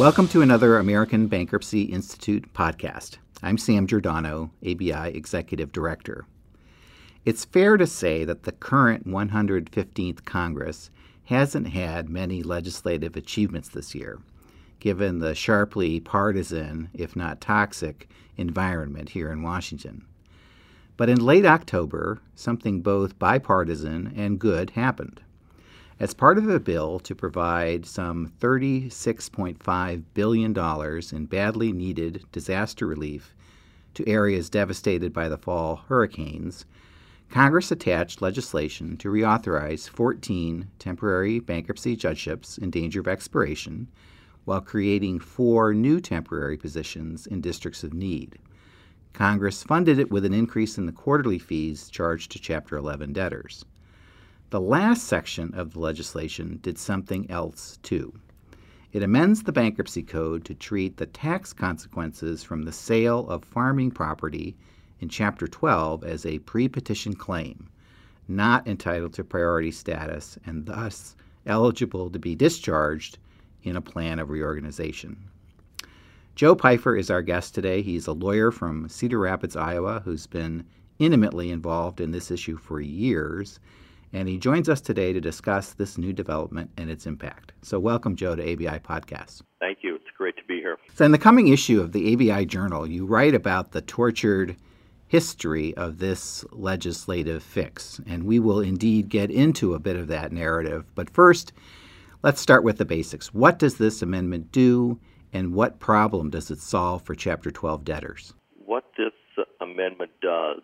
Welcome to another American Bankruptcy Institute podcast. I'm Sam Giordano, ABI Executive Director. It's fair to say that the current 115th Congress hasn't had many legislative achievements this year, given the sharply partisan, if not toxic, environment here in Washington. But in late October, something both bipartisan and good happened. As part of a bill to provide some $36.5 billion in badly needed disaster relief to areas devastated by the fall hurricanes, Congress attached legislation to reauthorize 14 temporary bankruptcy judgeships in danger of expiration while creating four new temporary positions in districts of need. Congress funded it with an increase in the quarterly fees charged to Chapter 11 debtors. The last section of the legislation did something else, too. It amends the bankruptcy code to treat the tax consequences from the sale of farming property in Chapter 12 as a pre petition claim, not entitled to priority status and thus eligible to be discharged in a plan of reorganization. Joe Peiffer is our guest today. He's a lawyer from Cedar Rapids, Iowa, who's been intimately involved in this issue for years and he joins us today to discuss this new development and its impact. So, welcome, Joe, to ABI Podcast. Thank you. It's great to be here. So, in the coming issue of the ABI Journal, you write about the tortured history of this legislative fix, and we will indeed get into a bit of that narrative. But first, let's start with the basics. What does this amendment do, and what problem does it solve for Chapter 12 debtors? What this amendment does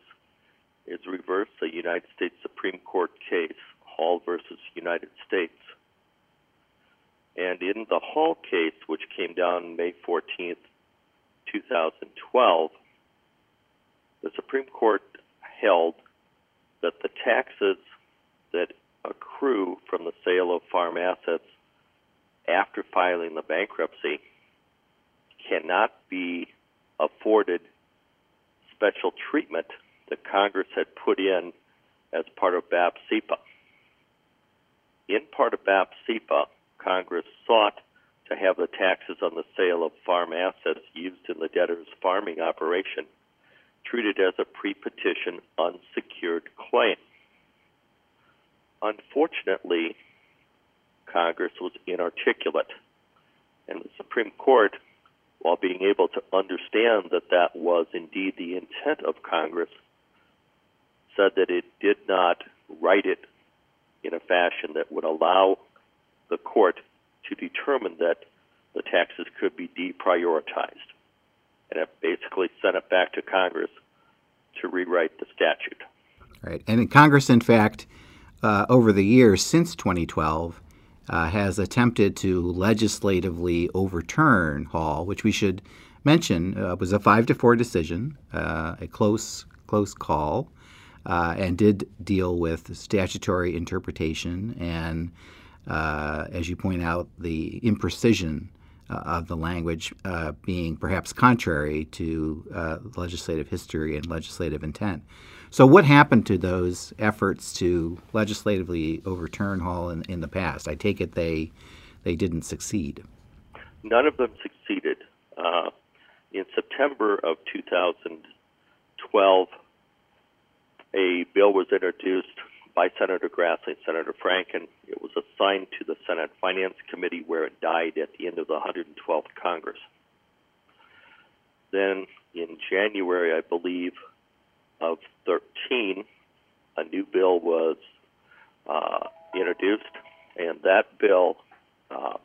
is reverse the United States Supreme Court case, Hall versus United States. And in the Hall case, which came down May 14th, 2012, the Supreme Court held that the taxes that accrue from the sale of farm assets after filing the bankruptcy cannot be afforded special treatment that Congress had put in as part of BAPCPA. In part of BAPCPA, Congress sought to have the taxes on the sale of farm assets used in the debtor's farming operation treated as a pre-petition unsecured claim. Unfortunately, Congress was inarticulate, and the Supreme Court, while being able to understand that that was indeed the intent of Congress, said that it did not write it in a fashion that would allow the court to determine that the taxes could be deprioritized. And it basically sent it back to Congress to rewrite the statute. Right. And Congress, in fact, uh, over the years since 2012, uh, has attempted to legislatively overturn Hall, which we should mention uh, was a five to four decision, uh, a close close call uh, and did deal with statutory interpretation and, uh, as you point out, the imprecision uh, of the language uh, being perhaps contrary to uh, legislative history and legislative intent. So, what happened to those efforts to legislatively overturn Hall in, in the past? I take it they they didn't succeed. None of them succeeded. Uh, in September of 2012, a bill was introduced by Senator Grassley and Senator Franken. It was assigned to the Senate Finance Committee where it died at the end of the 112th Congress. Then in January, I believe, of 13, a new bill was uh, introduced, and that bill uh,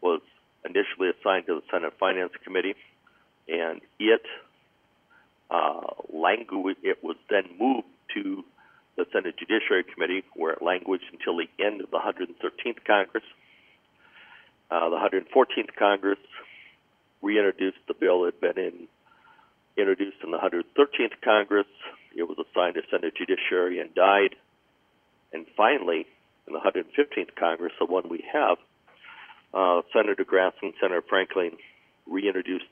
was initially assigned to the Senate Finance Committee, and it language. It was then moved to the Senate Judiciary Committee, where it languished until the end of the 113th Congress. Uh, the 114th Congress reintroduced the bill that had been in, introduced in the 113th Congress. It was assigned to Senate Judiciary and died. And finally, in the 115th Congress, the one we have, uh, Senator Grassley and Senator Franken reintroduced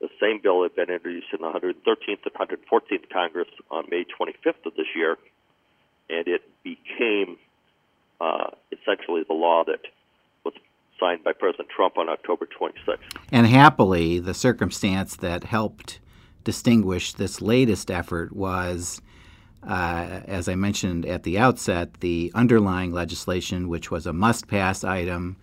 the same bill had been introduced in the 113th and 114th Congress on May 25th of this year, and it became uh, essentially the law that was signed by President Trump on October 26th. And happily, the circumstance that helped distinguish this latest effort was, uh, as I mentioned at the outset, the underlying legislation, which was a must pass item.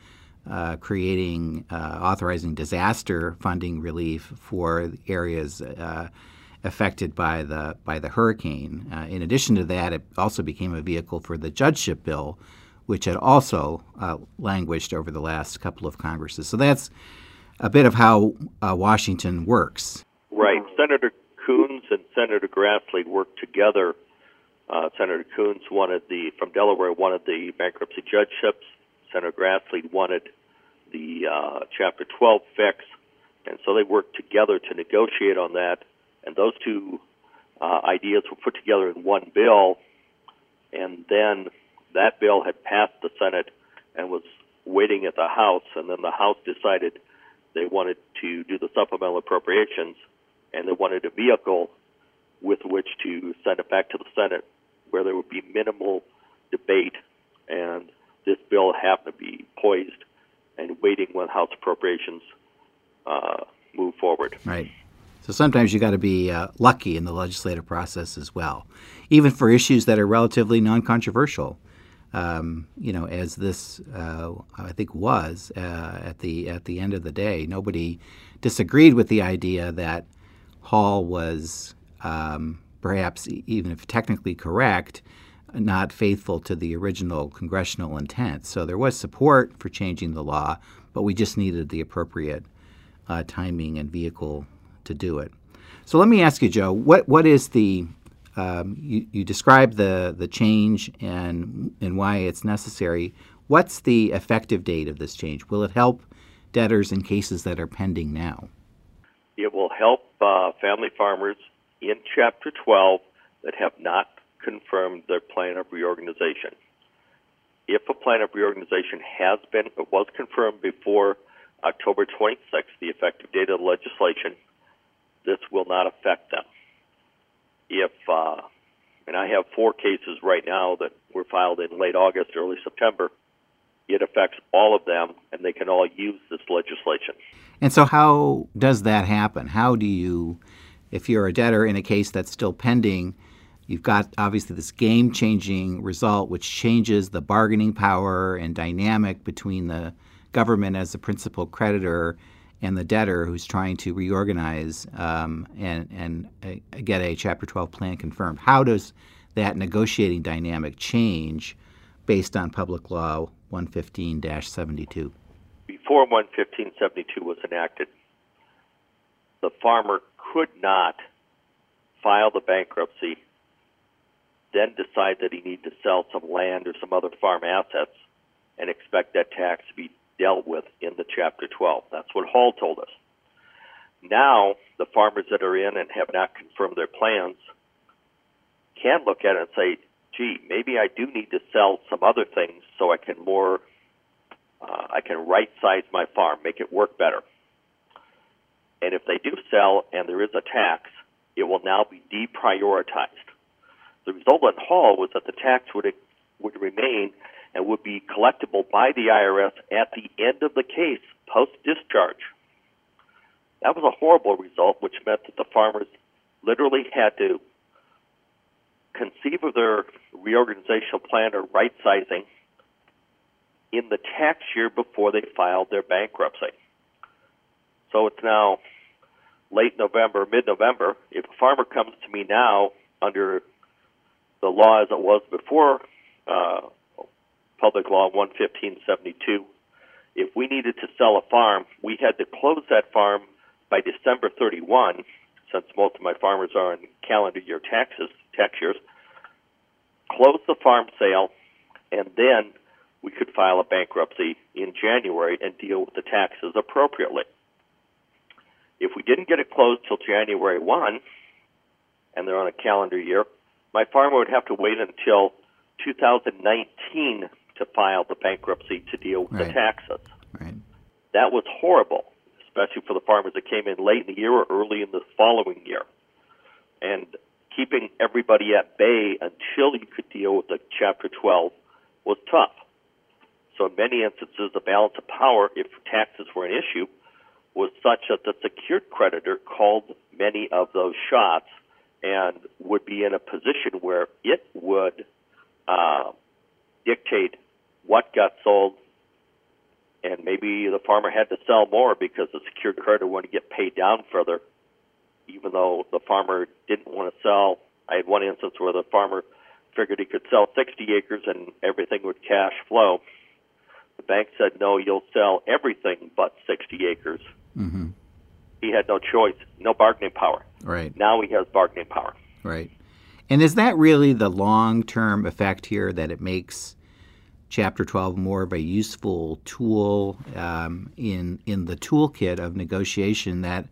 Uh, creating, uh, authorizing disaster funding relief for areas uh, affected by the by the hurricane. Uh, in addition to that, it also became a vehicle for the judgeship bill, which had also uh, languished over the last couple of Congresses. So that's a bit of how uh, Washington works. Right. Senator Coons and Senator Grassley worked together. Senator Coons wanted the from Delaware wanted the bankruptcy judgeships. Senator Grassley wanted the uh, Chapter 12 fix, and so they worked together to negotiate on that and those two uh, ideas were put together in one bill, and then that bill had passed the Senate and was waiting at the House, and then the House decided they wanted to do the supplemental appropriations, and they wanted a vehicle with which to send it back to the Senate where there would be minimal debate, and this bill happened to be poised and waiting when House appropriations uh, move forward. Right. So sometimes you got to be uh, lucky in the legislative process as well, even for issues that are relatively non-controversial. Um, you know, as this uh, I think was uh, at the at the end of the day, nobody disagreed with the idea that Hall was um, perhaps even if technically correct, not faithful to the original congressional intent. So there was support for changing the law, but we just needed the appropriate uh, timing and vehicle to do it. So let me ask you, Joe, what what is the um, you, you describe the the change and and why it's necessary. What's the effective date of this change? Will it help debtors in cases that are pending now? It will help uh, family farmers in Chapter 12 that have not confirmed their plan of reorganization. If a plan of reorganization has been it was confirmed before October 26th, the effective date of the legislation, this will not affect them. If, uh, and I have four cases right now that were filed in late August, early September, it affects all of them and they can all use this legislation. And so, how does that happen? How do you, if you're a debtor in a case that's still pending, you've got obviously this game changing result which changes the bargaining power and dynamic between the government as the principal creditor and the debtor who's trying to reorganize um, and, and uh, get a Chapter 12 plan confirmed. How does that negotiating dynamic change based on Public Law 115 72? Before 115 72 was enacted, the farmer could not file the bankruptcy, then decide that he needed to sell some land or some other farm assets, and expect that tax to be dealt with in the Chapter 12. That's what Hall told us. Now, the farmers that are in and have not confirmed their plans can look at it and say, gee, maybe I do need to sell some other things so I can more, uh, I can right size my farm, make it work better. And if they do sell and there is a tax, it will now be deprioritized. The result in Hall was that the tax would would remain and would be collectible by the IRS at the end of the case, post discharge. That was a horrible result, which meant that the farmers literally had to conceive of their reorganizational plan or right sizing in the tax year before they filed their bankruptcy. So it's now late November, mid November. If a farmer comes to me now under the law as it was before uh, Public Law 11572. If we needed to sell a farm, we had to close that farm by December 31, since most of my farmers are on calendar year taxes, tax years. Close the farm sale, and then we could file a bankruptcy in January and deal with the taxes appropriately. If we didn't get it closed till January 1, and they're on a calendar year, my farmer would have to wait until 2019 to file the bankruptcy to deal with right. the taxes. Right. That was horrible, especially for the farmers that came in late in the year or early in the following year. And keeping everybody at bay until you could deal with the Chapter 12 was tough. So, in many instances, the balance of power, if taxes were an issue, was such that the secured creditor called many of those shots and would be in a position where it would uh, dictate what got sold, and maybe the farmer had to sell more because the secured creditor wanted to get paid down further, even though the farmer didn't want to sell. I had one instance where the farmer figured he could sell 60 acres and everything would cash flow. The bank said, no, you'll sell everything but 60 acres. Mm-hmm. He had no choice, no bargaining power. Right. Now he has bargaining power. Right. And is that really the long term effect here that it makes Chapter 12 more of a useful tool um, in, in the toolkit of negotiation that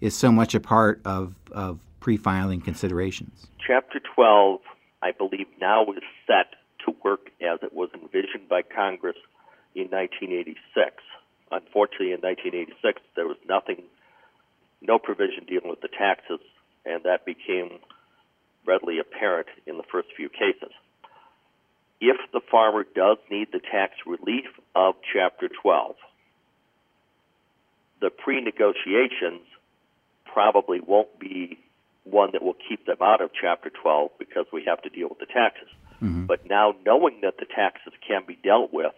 is so much a part of, of pre filing considerations? Chapter 12, I believe, now is set to work as it was envisioned by Congress in 1986. Unfortunately, in 1986, there was nothing, no provision dealing with the taxes, and that became readily apparent in the first few cases. If the farmer does need the tax relief of Chapter 12, the pre negotiations probably won't be one that will keep them out of Chapter 12 because we have to deal with the taxes. Mm-hmm. But now knowing that the taxes can be dealt with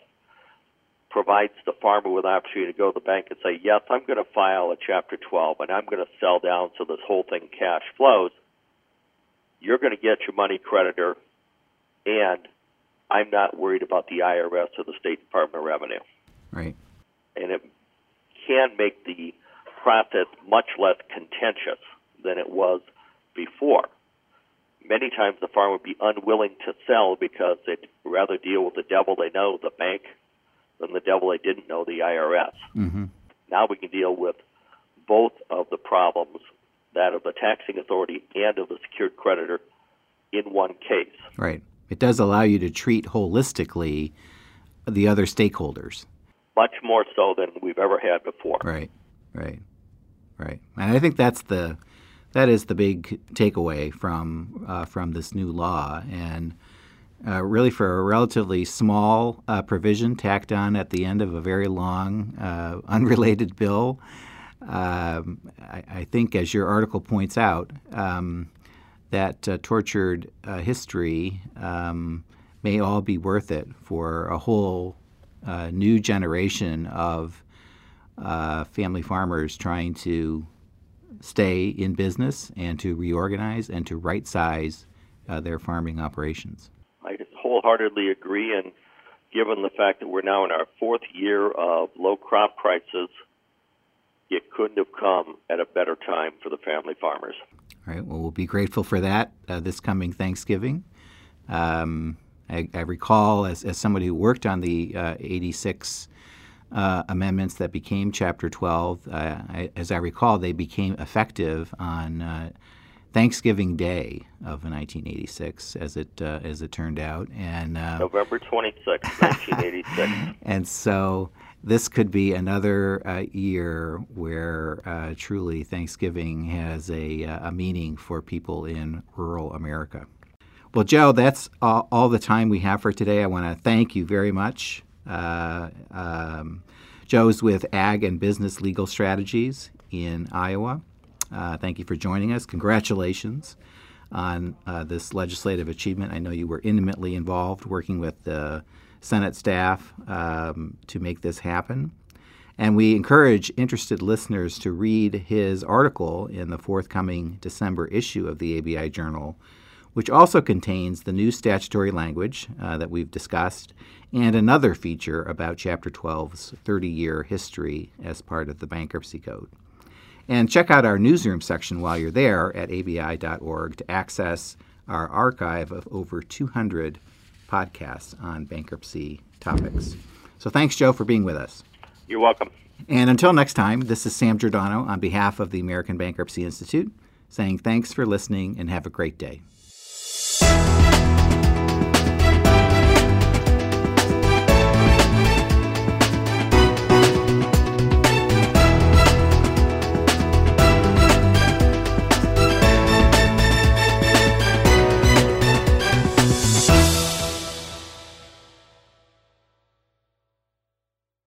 provides the farmer with an opportunity to go to the bank and say, yes, I'm going to file a Chapter 12 and I'm going to sell down so this whole thing cash flows. You're going to get your money creditor, and I'm not worried about the IRS or the State Department of Revenue. Right. And it can make the process much less contentious than it was before. Many times the farmer would be unwilling to sell because they'd rather deal with the devil they know, the bank, than the devil they didn't know, the IRS. Mm-hmm. Now we can deal with both of the problems, that of the taxing authority and of the secured creditor, in one case. Right. It does allow you to treat holistically the other stakeholders. Much more so than we've ever had before. Right. Right. Right. And I think that's the that is the big takeaway from uh, from this new law, and uh, really for a relatively small uh, provision tacked on at the end of a very long, uh, unrelated bill. Um, I, I, think, as your article points out, um, that uh, tortured uh, history um, may all be worth it for a whole new generation of family farmers trying to stay in business and to reorganize and to right size uh, their farming operations. Wholeheartedly agree, and given the fact that we're now in our fourth year of low crop prices, it couldn't have come at a better time for the family farmers. All right. Well, we'll be grateful for that uh, this coming Thanksgiving. Um, I, I, recall, as, as somebody who worked on the uh, 86 uh, amendments that became Chapter 12. Uh, I, as I recall, they became effective on uh, Thanksgiving Day of 1986, as it uh, as it turned out, and uh, November 26, 1986. and so this could be another uh, year where truly Thanksgiving has a, a meaning for people in rural America. Well, Joe, that's all, all the time we have for today. I want to thank you very much uh, um, Joe's with Ag and Business Legal Strategies in Iowa. Uh, thank you for joining us. Congratulations on uh, this legislative achievement. I know you were intimately involved working with the Senate staff um, to make this happen. And we encourage interested listeners to read his article in the forthcoming December issue of the ABI Journal, which also contains the new statutory language uh, that we've discussed and another feature about Chapter 12's 30 year history as part of the Bankruptcy Code. And check out our newsroom section while you're there at abi.org to access our archive of over 200 podcasts on bankruptcy topics. So thanks, Joe, for being with us. You're welcome. And until next time, this is Sam Giordano on behalf of the American Bankruptcy Institute saying thanks for listening and have a great day.